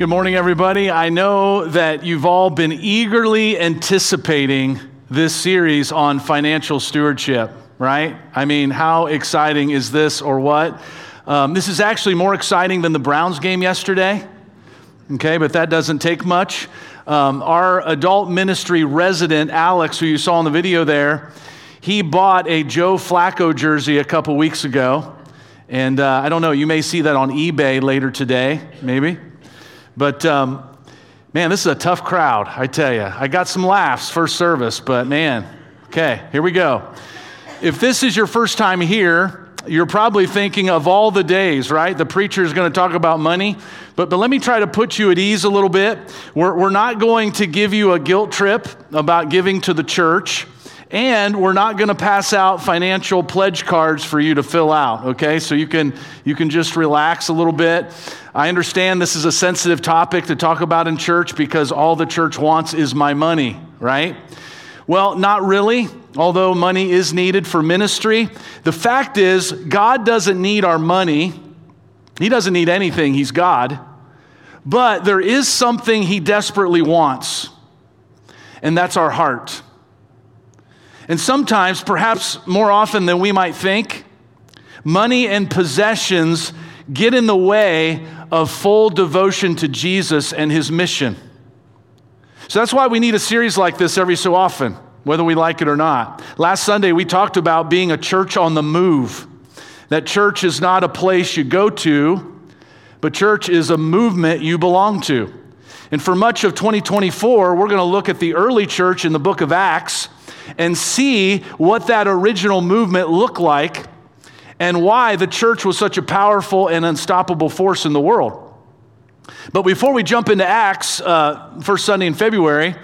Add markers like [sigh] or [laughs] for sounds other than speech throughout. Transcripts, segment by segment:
Good morning, everybody. I know that you've all been eagerly anticipating this series on financial stewardship, right? I mean, how exciting is this or what? Um, this is actually more exciting than the Browns game yesterday, okay, but that doesn't take much. Um, our adult ministry resident, Alex, who you saw in the video there, he bought a Joe Flacco jersey a couple weeks ago. And uh, I don't know, you may see that on eBay later today, maybe. But um, man, this is a tough crowd, I tell you. I got some laughs first service, but man, okay, here we go. If this is your first time here, you're probably thinking of all the days, right? The preacher is going to talk about money. But, but let me try to put you at ease a little bit. We're, we're not going to give you a guilt trip about giving to the church. And we're not going to pass out financial pledge cards for you to fill out, okay? So you can, you can just relax a little bit. I understand this is a sensitive topic to talk about in church because all the church wants is my money, right? Well, not really, although money is needed for ministry. The fact is, God doesn't need our money, He doesn't need anything, He's God. But there is something He desperately wants, and that's our heart. And sometimes, perhaps more often than we might think, money and possessions get in the way of full devotion to Jesus and his mission. So that's why we need a series like this every so often, whether we like it or not. Last Sunday, we talked about being a church on the move. That church is not a place you go to, but church is a movement you belong to. And for much of 2024, we're going to look at the early church in the book of Acts and see what that original movement looked like and why the church was such a powerful and unstoppable force in the world. But before we jump into Acts, uh, first Sunday in February,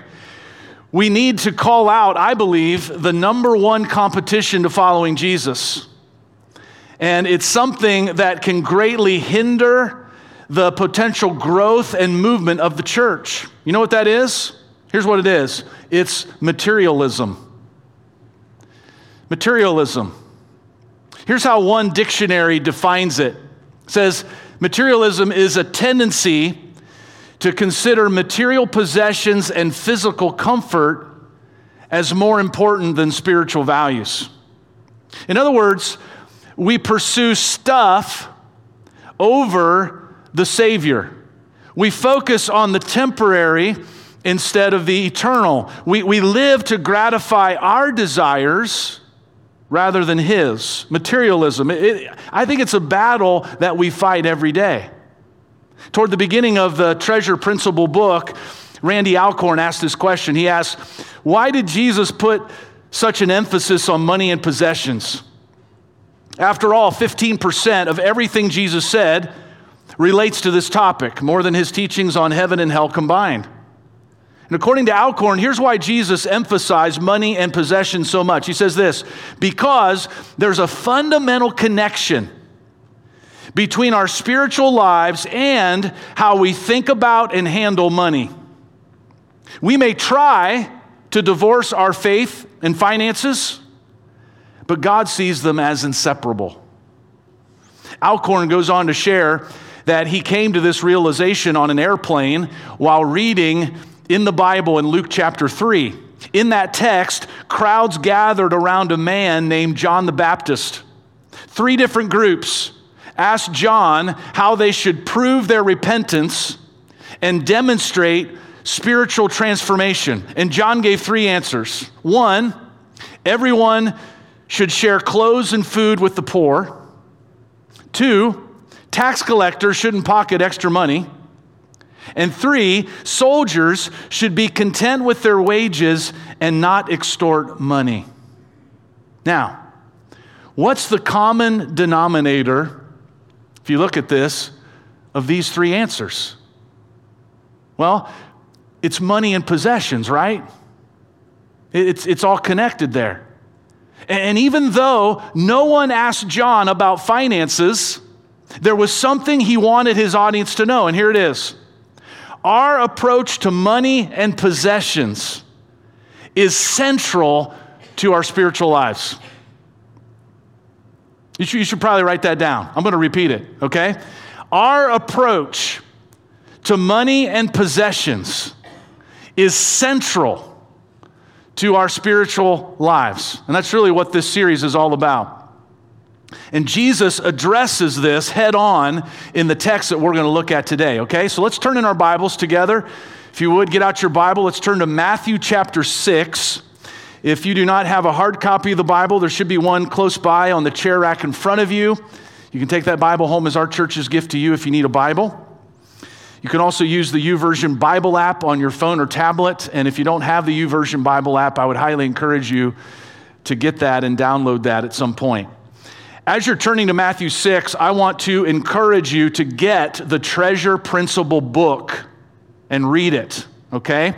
we need to call out, I believe, the number one competition to following Jesus. And it's something that can greatly hinder the potential growth and movement of the church. You know what that is? Here's what it is it's materialism. Materialism. Here's how one dictionary defines it. it says materialism is a tendency to consider material possessions and physical comfort as more important than spiritual values. In other words, we pursue stuff over the Savior. We focus on the temporary instead of the eternal. We, we live to gratify our desires rather than his. Materialism. It, I think it's a battle that we fight every day. Toward the beginning of the Treasure Principle book, Randy Alcorn asked this question. He asked, Why did Jesus put such an emphasis on money and possessions? After all, 15% of everything Jesus said relates to this topic, more than his teachings on heaven and hell combined. And according to Alcorn, here's why Jesus emphasized money and possession so much. He says this because there's a fundamental connection between our spiritual lives and how we think about and handle money. We may try to divorce our faith and finances, but God sees them as inseparable. Alcorn goes on to share that he came to this realization on an airplane while reading in the Bible in Luke chapter 3. In that text, crowds gathered around a man named John the Baptist. Three different groups asked John how they should prove their repentance and demonstrate spiritual transformation. And John gave three answers. One, everyone should share clothes and food with the poor. Two, tax collectors shouldn't pocket extra money. And three, soldiers should be content with their wages and not extort money. Now, what's the common denominator, if you look at this, of these three answers? Well, it's money and possessions, right? It's, it's all connected there. And even though no one asked John about finances, there was something he wanted his audience to know, and here it is. Our approach to money and possessions is central to our spiritual lives. You should, you should probably write that down. I'm going to repeat it, okay? Our approach to money and possessions is central to our spiritual lives. And that's really what this series is all about. And Jesus addresses this head on in the text that we're going to look at today, okay? So let's turn in our Bibles together. If you would, get out your Bible. Let's turn to Matthew chapter 6. If you do not have a hard copy of the Bible, there should be one close by on the chair rack in front of you. You can take that Bible home as our church's gift to you if you need a Bible. You can also use the YouVersion Bible app on your phone or tablet. And if you don't have the YouVersion Bible app, I would highly encourage you to get that and download that at some point. As you're turning to Matthew 6, I want to encourage you to get the Treasure Principle book and read it, okay?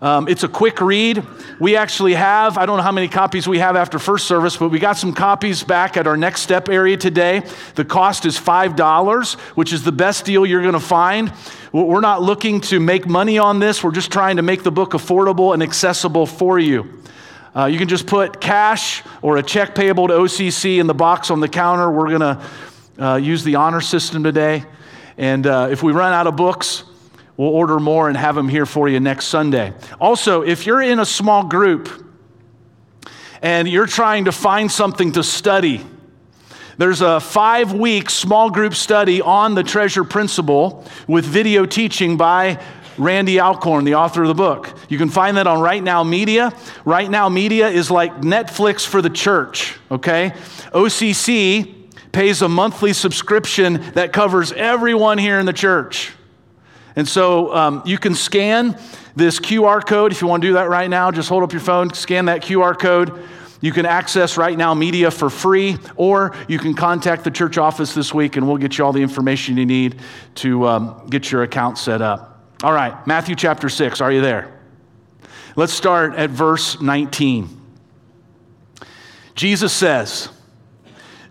Um, it's a quick read. We actually have, I don't know how many copies we have after first service, but we got some copies back at our next step area today. The cost is $5, which is the best deal you're going to find. We're not looking to make money on this, we're just trying to make the book affordable and accessible for you. Uh, you can just put cash or a check payable to OCC in the box on the counter. We're going to uh, use the honor system today. And uh, if we run out of books, We'll order more and have them here for you next Sunday. Also, if you're in a small group and you're trying to find something to study, there's a five week small group study on the treasure principle with video teaching by Randy Alcorn, the author of the book. You can find that on Right Now Media. Right Now Media is like Netflix for the church, okay? OCC pays a monthly subscription that covers everyone here in the church. And so um, you can scan this QR code. If you want to do that right now, just hold up your phone, scan that QR code. You can access right now media for free, or you can contact the church office this week and we'll get you all the information you need to um, get your account set up. All right, Matthew chapter 6. Are you there? Let's start at verse 19. Jesus says,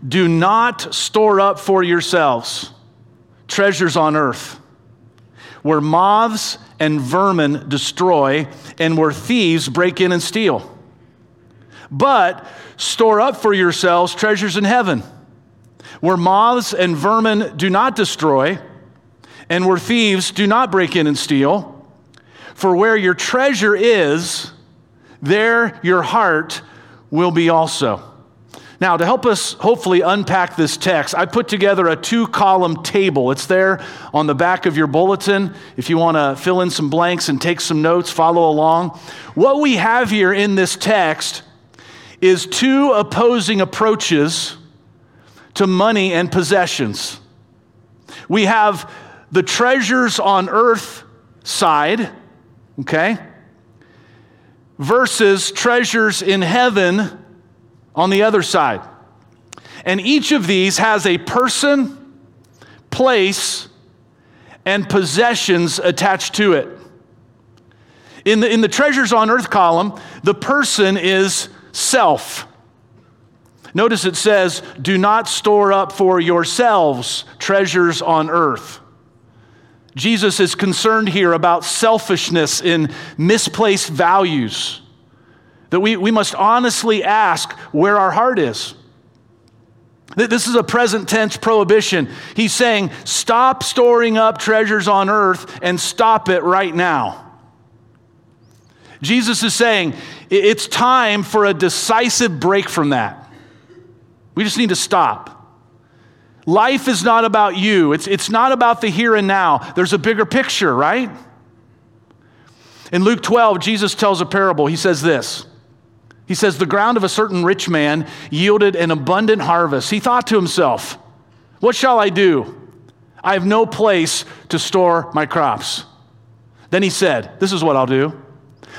Do not store up for yourselves treasures on earth where moths and vermin destroy, and where thieves break in and steal. But store up for yourselves treasures in heaven, where moths and vermin do not destroy, and where thieves do not break in and steal. For where your treasure is, there your heart will be also. Now, to help us hopefully unpack this text, I put together a two column table. It's there on the back of your bulletin. If you want to fill in some blanks and take some notes, follow along. What we have here in this text is two opposing approaches to money and possessions. We have the treasures on earth side, okay, versus treasures in heaven on the other side. And each of these has a person, place, and possessions attached to it. In the, in the treasures on earth column, the person is self. Notice it says, Do not store up for yourselves treasures on earth. Jesus is concerned here about selfishness in misplaced values. That we, we must honestly ask where our heart is. This is a present tense prohibition. He's saying, stop storing up treasures on earth and stop it right now. Jesus is saying, it's time for a decisive break from that. We just need to stop. Life is not about you, it's, it's not about the here and now. There's a bigger picture, right? In Luke 12, Jesus tells a parable. He says this. He says, The ground of a certain rich man yielded an abundant harvest. He thought to himself, What shall I do? I have no place to store my crops. Then he said, This is what I'll do.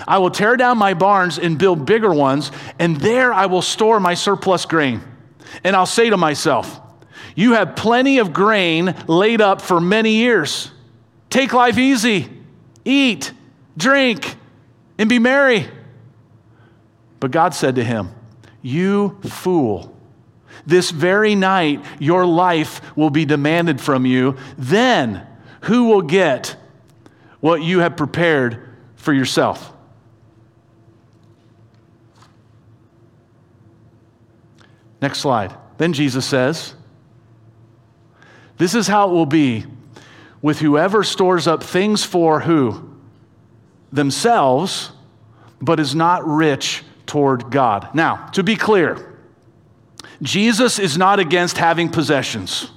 I will tear down my barns and build bigger ones, and there I will store my surplus grain. And I'll say to myself, You have plenty of grain laid up for many years. Take life easy, eat, drink, and be merry. But God said to him, You fool, this very night your life will be demanded from you. Then who will get what you have prepared for yourself? Next slide. Then Jesus says, This is how it will be with whoever stores up things for who? Themselves, but is not rich toward God. Now, to be clear, Jesus is not against having possessions.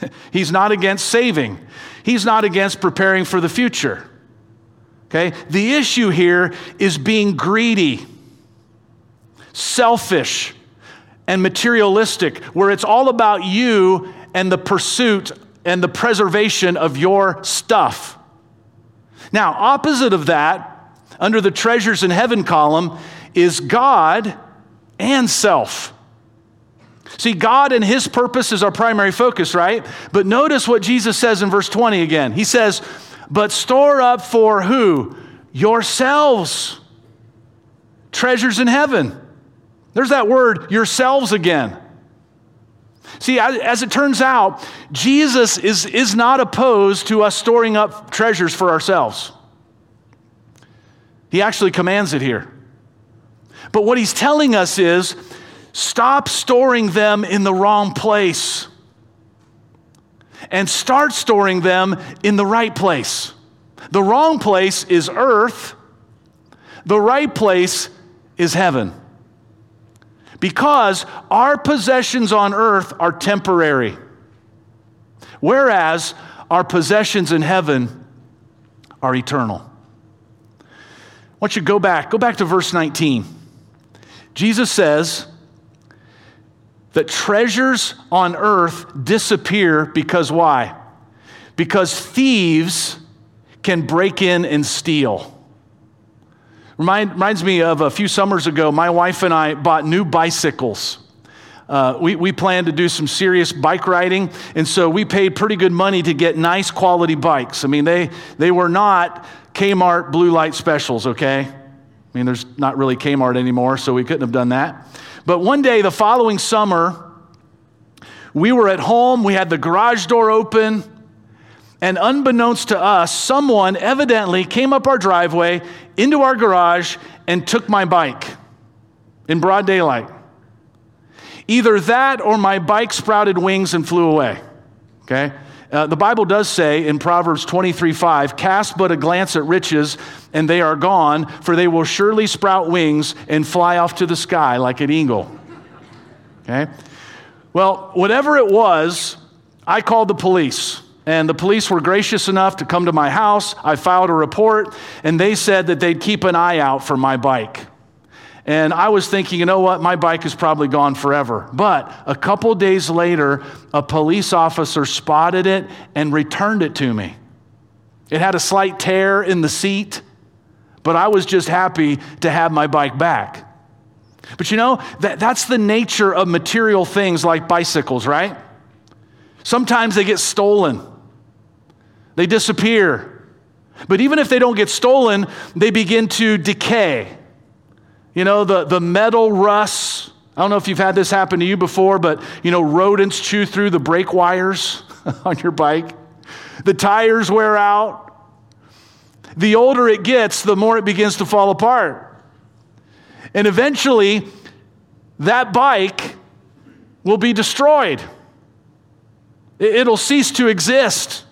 [laughs] He's not against saving. He's not against preparing for the future. Okay? The issue here is being greedy, selfish, and materialistic, where it's all about you and the pursuit and the preservation of your stuff. Now, opposite of that, under the treasures in heaven column, is God and self. See, God and His purpose is our primary focus, right? But notice what Jesus says in verse 20 again. He says, But store up for who? Yourselves treasures in heaven. There's that word, yourselves again. See, as it turns out, Jesus is, is not opposed to us storing up treasures for ourselves. He actually commands it here. But what he's telling us is stop storing them in the wrong place and start storing them in the right place. The wrong place is earth, the right place is heaven. Because our possessions on earth are temporary, whereas our possessions in heaven are eternal. I want you to go back, go back to verse 19. Jesus says that treasures on earth disappear because why? Because thieves can break in and steal. Remind, reminds me of a few summers ago, my wife and I bought new bicycles. Uh, we, we planned to do some serious bike riding, and so we paid pretty good money to get nice quality bikes. I mean, they, they were not Kmart blue light specials, okay? I mean, there's not really Kmart anymore, so we couldn't have done that. But one day, the following summer, we were at home, we had the garage door open, and unbeknownst to us, someone evidently came up our driveway into our garage and took my bike in broad daylight. Either that or my bike sprouted wings and flew away. Okay? Uh, the Bible does say in Proverbs 23 5, cast but a glance at riches, and they are gone, for they will surely sprout wings and fly off to the sky like an eagle. Okay? Well, whatever it was, I called the police. And the police were gracious enough to come to my house. I filed a report, and they said that they'd keep an eye out for my bike. And I was thinking, you know what, my bike is probably gone forever. But a couple days later, a police officer spotted it and returned it to me. It had a slight tear in the seat, but I was just happy to have my bike back. But you know, that, that's the nature of material things like bicycles, right? Sometimes they get stolen, they disappear. But even if they don't get stolen, they begin to decay. You know, the, the metal rusts. I don't know if you've had this happen to you before, but you know, rodents chew through the brake wires [laughs] on your bike. The tires wear out. The older it gets, the more it begins to fall apart. And eventually, that bike will be destroyed. It'll cease to exist.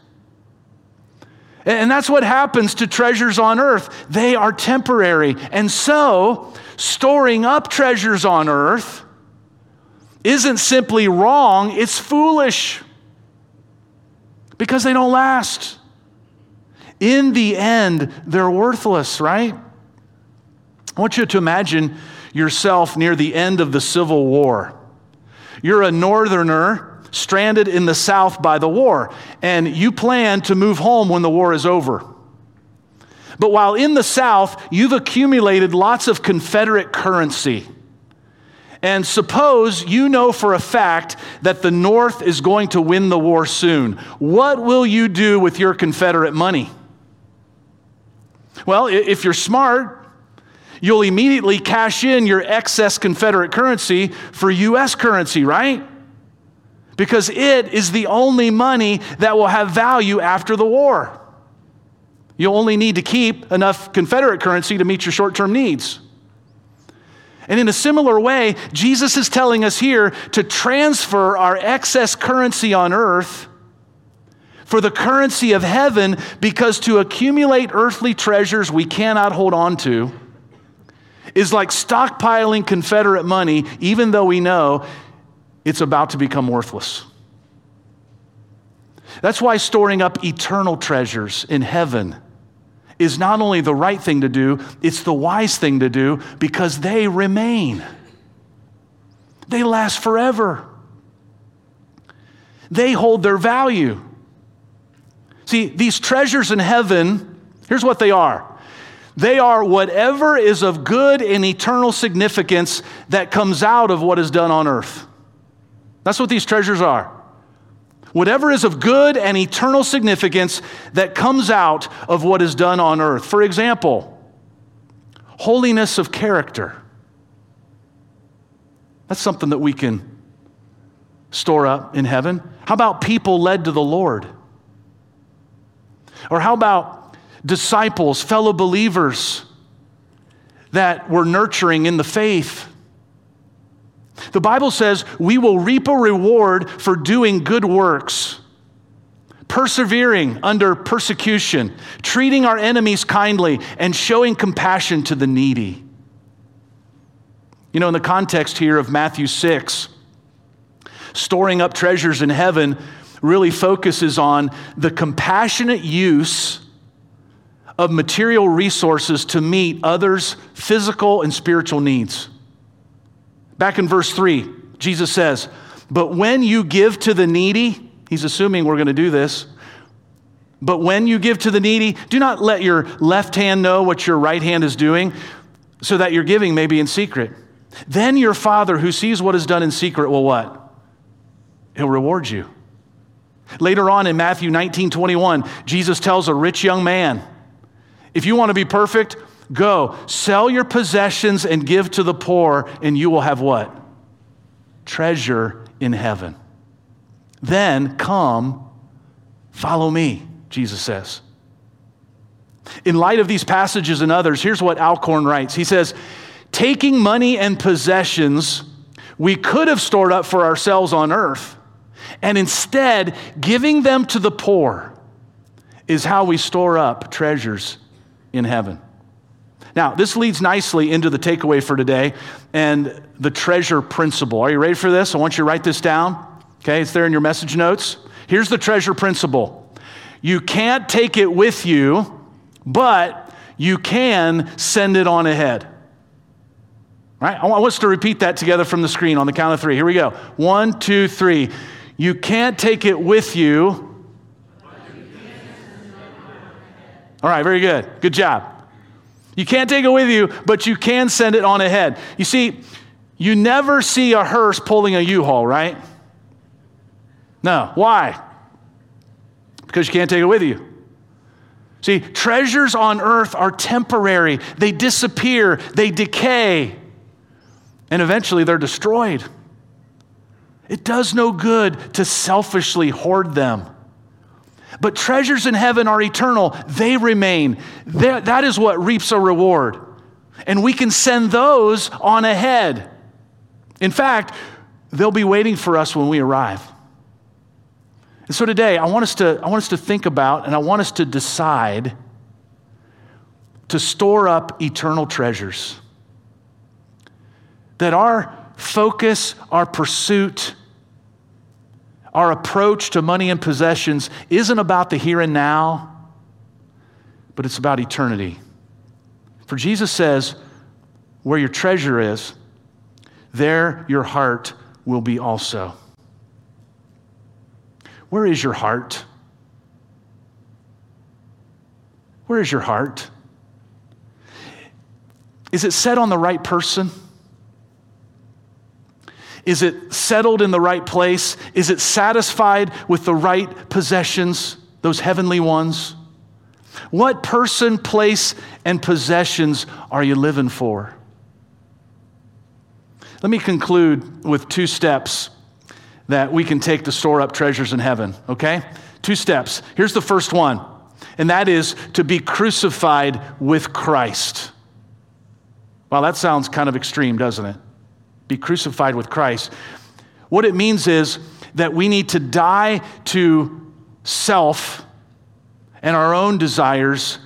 And that's what happens to treasures on earth. They are temporary. And so, storing up treasures on earth isn't simply wrong, it's foolish because they don't last. In the end, they're worthless, right? I want you to imagine yourself near the end of the Civil War. You're a northerner stranded in the South by the war, and you plan to move home when the war is over. But while in the South, you've accumulated lots of Confederate currency. And suppose you know for a fact that the North is going to win the war soon. What will you do with your Confederate money? Well, if you're smart, you'll immediately cash in your excess Confederate currency for U.S. currency, right? Because it is the only money that will have value after the war. You'll only need to keep enough Confederate currency to meet your short term needs. And in a similar way, Jesus is telling us here to transfer our excess currency on earth for the currency of heaven because to accumulate earthly treasures we cannot hold on to is like stockpiling Confederate money, even though we know it's about to become worthless. That's why storing up eternal treasures in heaven is not only the right thing to do, it's the wise thing to do because they remain. They last forever. They hold their value. See, these treasures in heaven, here's what they are they are whatever is of good and eternal significance that comes out of what is done on earth. That's what these treasures are. Whatever is of good and eternal significance that comes out of what is done on earth. For example, holiness of character. That's something that we can store up in heaven. How about people led to the Lord? Or how about disciples, fellow believers that we're nurturing in the faith? The Bible says we will reap a reward for doing good works, persevering under persecution, treating our enemies kindly, and showing compassion to the needy. You know, in the context here of Matthew 6, storing up treasures in heaven really focuses on the compassionate use of material resources to meet others' physical and spiritual needs. Back in verse 3, Jesus says, But when you give to the needy, he's assuming we're going to do this. But when you give to the needy, do not let your left hand know what your right hand is doing, so that your giving may be in secret. Then your Father who sees what is done in secret will what? He'll reward you. Later on in Matthew 19 21, Jesus tells a rich young man, If you want to be perfect, go sell your possessions and give to the poor, and you will have what? Treasure in heaven. Then come, follow me, Jesus says. In light of these passages and others, here's what Alcorn writes. He says, Taking money and possessions we could have stored up for ourselves on earth and instead giving them to the poor is how we store up treasures in heaven. Now, this leads nicely into the takeaway for today and the treasure principle. Are you ready for this? I want you to write this down. Okay, it's there in your message notes. Here's the treasure principle you can't take it with you, but you can send it on ahead. Right? I want us to repeat that together from the screen on the count of three. Here we go. One, two, three. You can't take it with you. All right, very good. Good job. You can't take it with you, but you can send it on ahead. You see, you never see a hearse pulling a U haul, right? No. Why? Because you can't take it with you. See, treasures on earth are temporary, they disappear, they decay, and eventually they're destroyed. It does no good to selfishly hoard them. But treasures in heaven are eternal, they remain. That is what reaps a reward. And we can send those on ahead. In fact, they'll be waiting for us when we arrive. And so today, I want us to, I want us to think about and I want us to decide to store up eternal treasures. That our focus, our pursuit, our approach to money and possessions isn't about the here and now, but it's about eternity. For Jesus says, where your treasure is, there your heart will be also. Where is your heart? Where is your heart? Is it set on the right person? Is it settled in the right place? Is it satisfied with the right possessions, those heavenly ones? What person, place, and possessions are you living for? Let me conclude with two steps that we can take to store up treasures in heaven, okay? Two steps. Here's the first one, and that is to be crucified with Christ. Well, that sounds kind of extreme, doesn't it? Be crucified with Christ. What it means is that we need to die to self and our own desires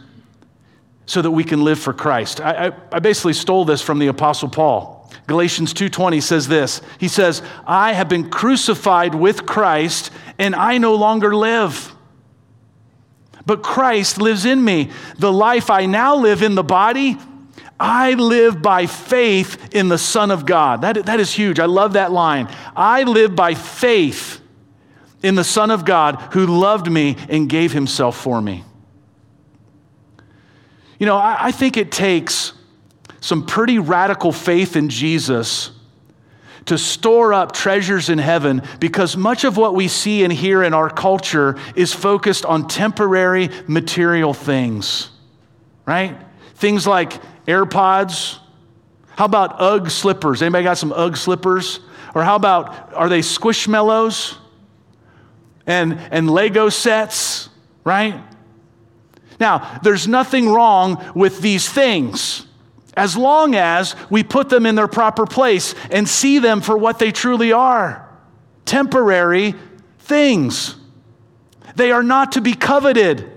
so that we can live for Christ. I, I, I basically stole this from the Apostle Paul. Galatians 2:20 says this. He says, "I have been crucified with Christ, and I no longer live. But Christ lives in me. The life I now live in the body, I live by faith in the Son of God." That, that is huge. I love that line. I live by faith in the Son of God who loved me and gave himself for me. You know, I, I think it takes some pretty radical faith in Jesus to store up treasures in heaven because much of what we see and hear in our culture is focused on temporary material things, right? Things like AirPods. How about Ugg slippers? Anybody got some Ugg slippers? Or how about, are they Squishmallows and, and Lego sets, right? Now, there's nothing wrong with these things as long as we put them in their proper place and see them for what they truly are temporary things. They are not to be coveted,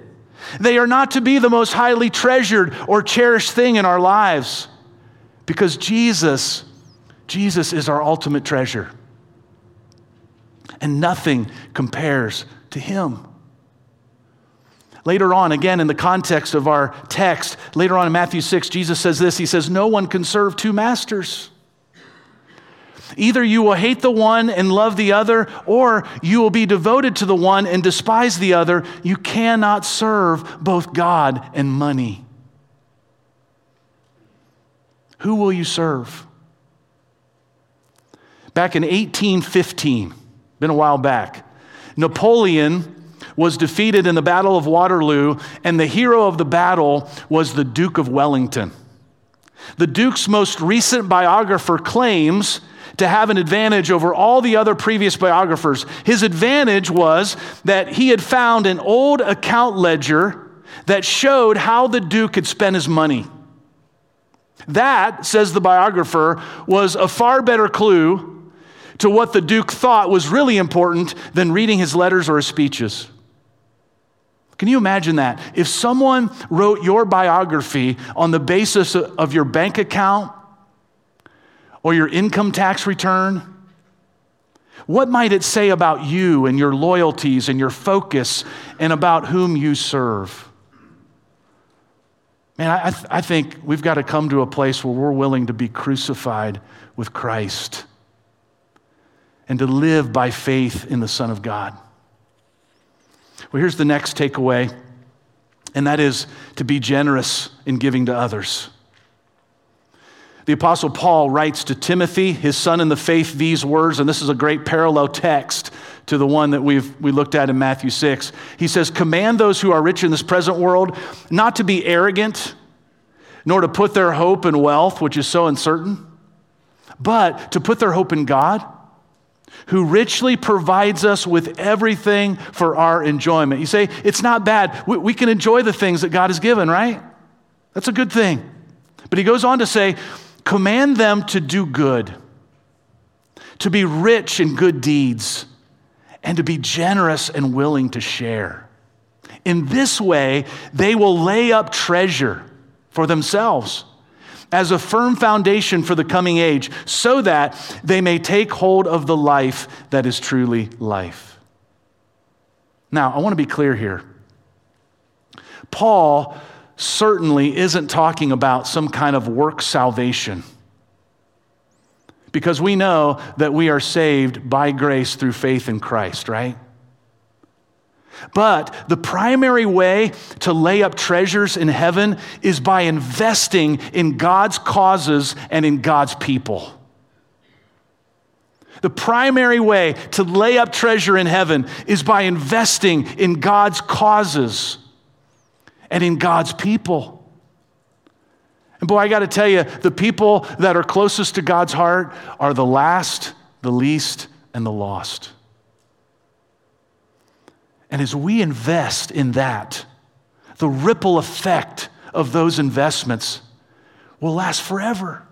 they are not to be the most highly treasured or cherished thing in our lives because Jesus, Jesus is our ultimate treasure. And nothing compares to him. Later on, again, in the context of our text, later on in Matthew 6, Jesus says this He says, No one can serve two masters. Either you will hate the one and love the other, or you will be devoted to the one and despise the other. You cannot serve both God and money. Who will you serve? Back in 1815, been a while back, Napoleon was defeated in the Battle of Waterloo, and the hero of the battle was the Duke of Wellington. The Duke's most recent biographer claims to have an advantage over all the other previous biographers. His advantage was that he had found an old account ledger that showed how the Duke had spent his money. That, says the biographer, was a far better clue to what the Duke thought was really important than reading his letters or his speeches. Can you imagine that? If someone wrote your biography on the basis of your bank account or your income tax return, what might it say about you and your loyalties and your focus and about whom you serve? Man, I, th- I think we've got to come to a place where we're willing to be crucified with Christ and to live by faith in the Son of God. Well, here's the next takeaway, and that is to be generous in giving to others. The Apostle Paul writes to Timothy, his son in the faith, these words, and this is a great parallel text to the one that we've we looked at in Matthew 6. He says, Command those who are rich in this present world not to be arrogant, nor to put their hope in wealth, which is so uncertain, but to put their hope in God who richly provides us with everything for our enjoyment. You say, it's not bad. We, we, can enjoy the things that God has given, right? That's a good thing. But he goes on to say, command them to do good, to be rich in good deeds, and to be generous and willing to share. In this way, they will lay up treasure for themselves as a firm foundation for the coming age, so that they may take hold of the life that is truly life. Now, I want to be clear here. Paul certainly isn't talking about some kind of work salvation. Because we know that we are saved by grace through faith in Christ, right? But the primary way to lay up treasures in heaven is by investing in God's causes and in God's people. The primary way to lay up treasure in heaven is by investing in God's causes and in God's people. And boy, I got to tell you, the people that are closest to God's heart are the last, the least, and the lost. And as we invest in that, the ripple effect of those investments will last forever.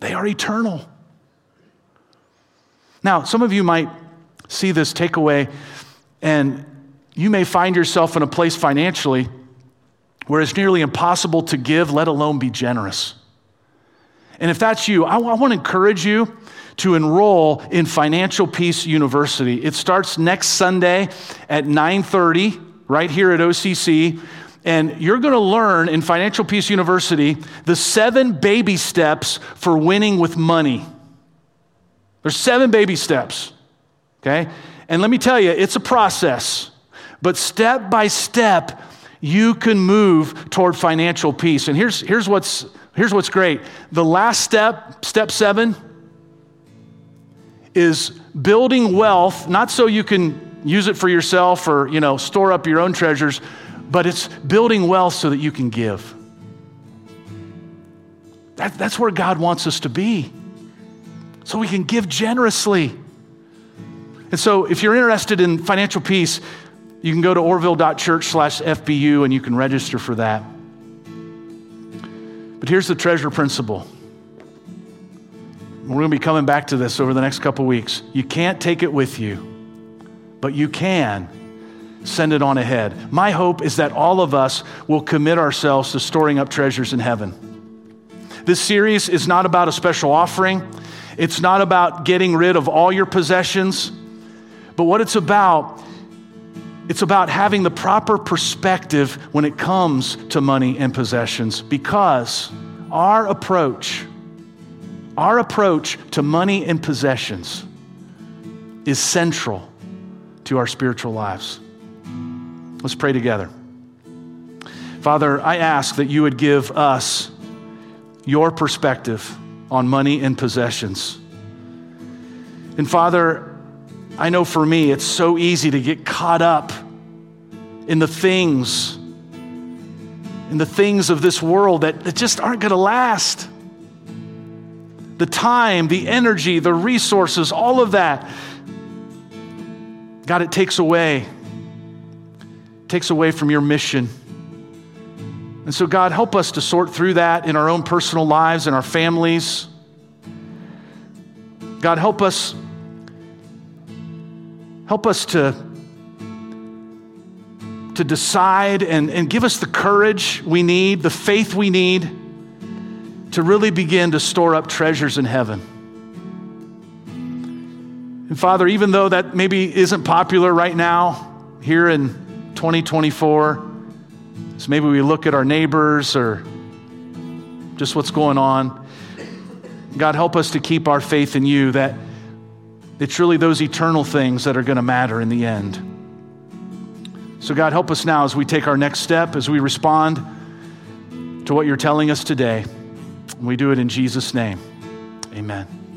They are eternal. Now, some of you might see this takeaway And you may find yourself in a place financially where it's nearly impossible to give, let alone be generous. And if that's you, I, I want to encourage you to enroll in Financial Peace University. It starts next Sunday at 9:30 right here at OCC. And you're going to learn in Financial Peace University the seven baby steps for winning with money. There's seven baby steps, okay? And let me tell you, it's a process, but step by step, you can move toward financial peace. And here's, here's, what's, here's what's great the last step, step seven, is building wealth, not so you can use it for yourself or, you know, store up your own treasures, but it's building wealth so that you can give. That, that's where God wants us to be, so we can give generously. And so, if you're interested in financial peace, you can go to orville.church slash FPU and you can register for that. But here's the treasure principle we're going to be coming back to this over the next couple weeks. You can't take it with you, but you can send it on ahead. My hope is that all of us will commit ourselves to storing up treasures in heaven. This series is not about a special offering, it's not about getting rid of all your possessions, but what it's about. It's about having the proper perspective when it comes to money and possessions because our approach our approach to money and possessions is central to our spiritual lives. Let's pray together. Father, I ask that you would give us your perspective on money and possessions. And Father, I know for me it's so easy to get caught up in the things, in the things of this world that, that just aren't going to last the time, the energy, the resources, all of that. God, it takes away, takes away from your mission. And so, God, help us to sort through that in our own personal lives and our families. God, help us, help us to, to decide and, and give us the courage we need, the faith we need to really begin to store up treasures in heaven. And Father, even though that maybe isn't popular right now here in 2024, so maybe we look at our neighbors or just what's going on. God, help us to keep our faith in you that it's really those eternal things that are going to matter in the end. So, God, help us now as we take our next step, as we respond to what you're telling us today. We do it in Jesus' name. Amen.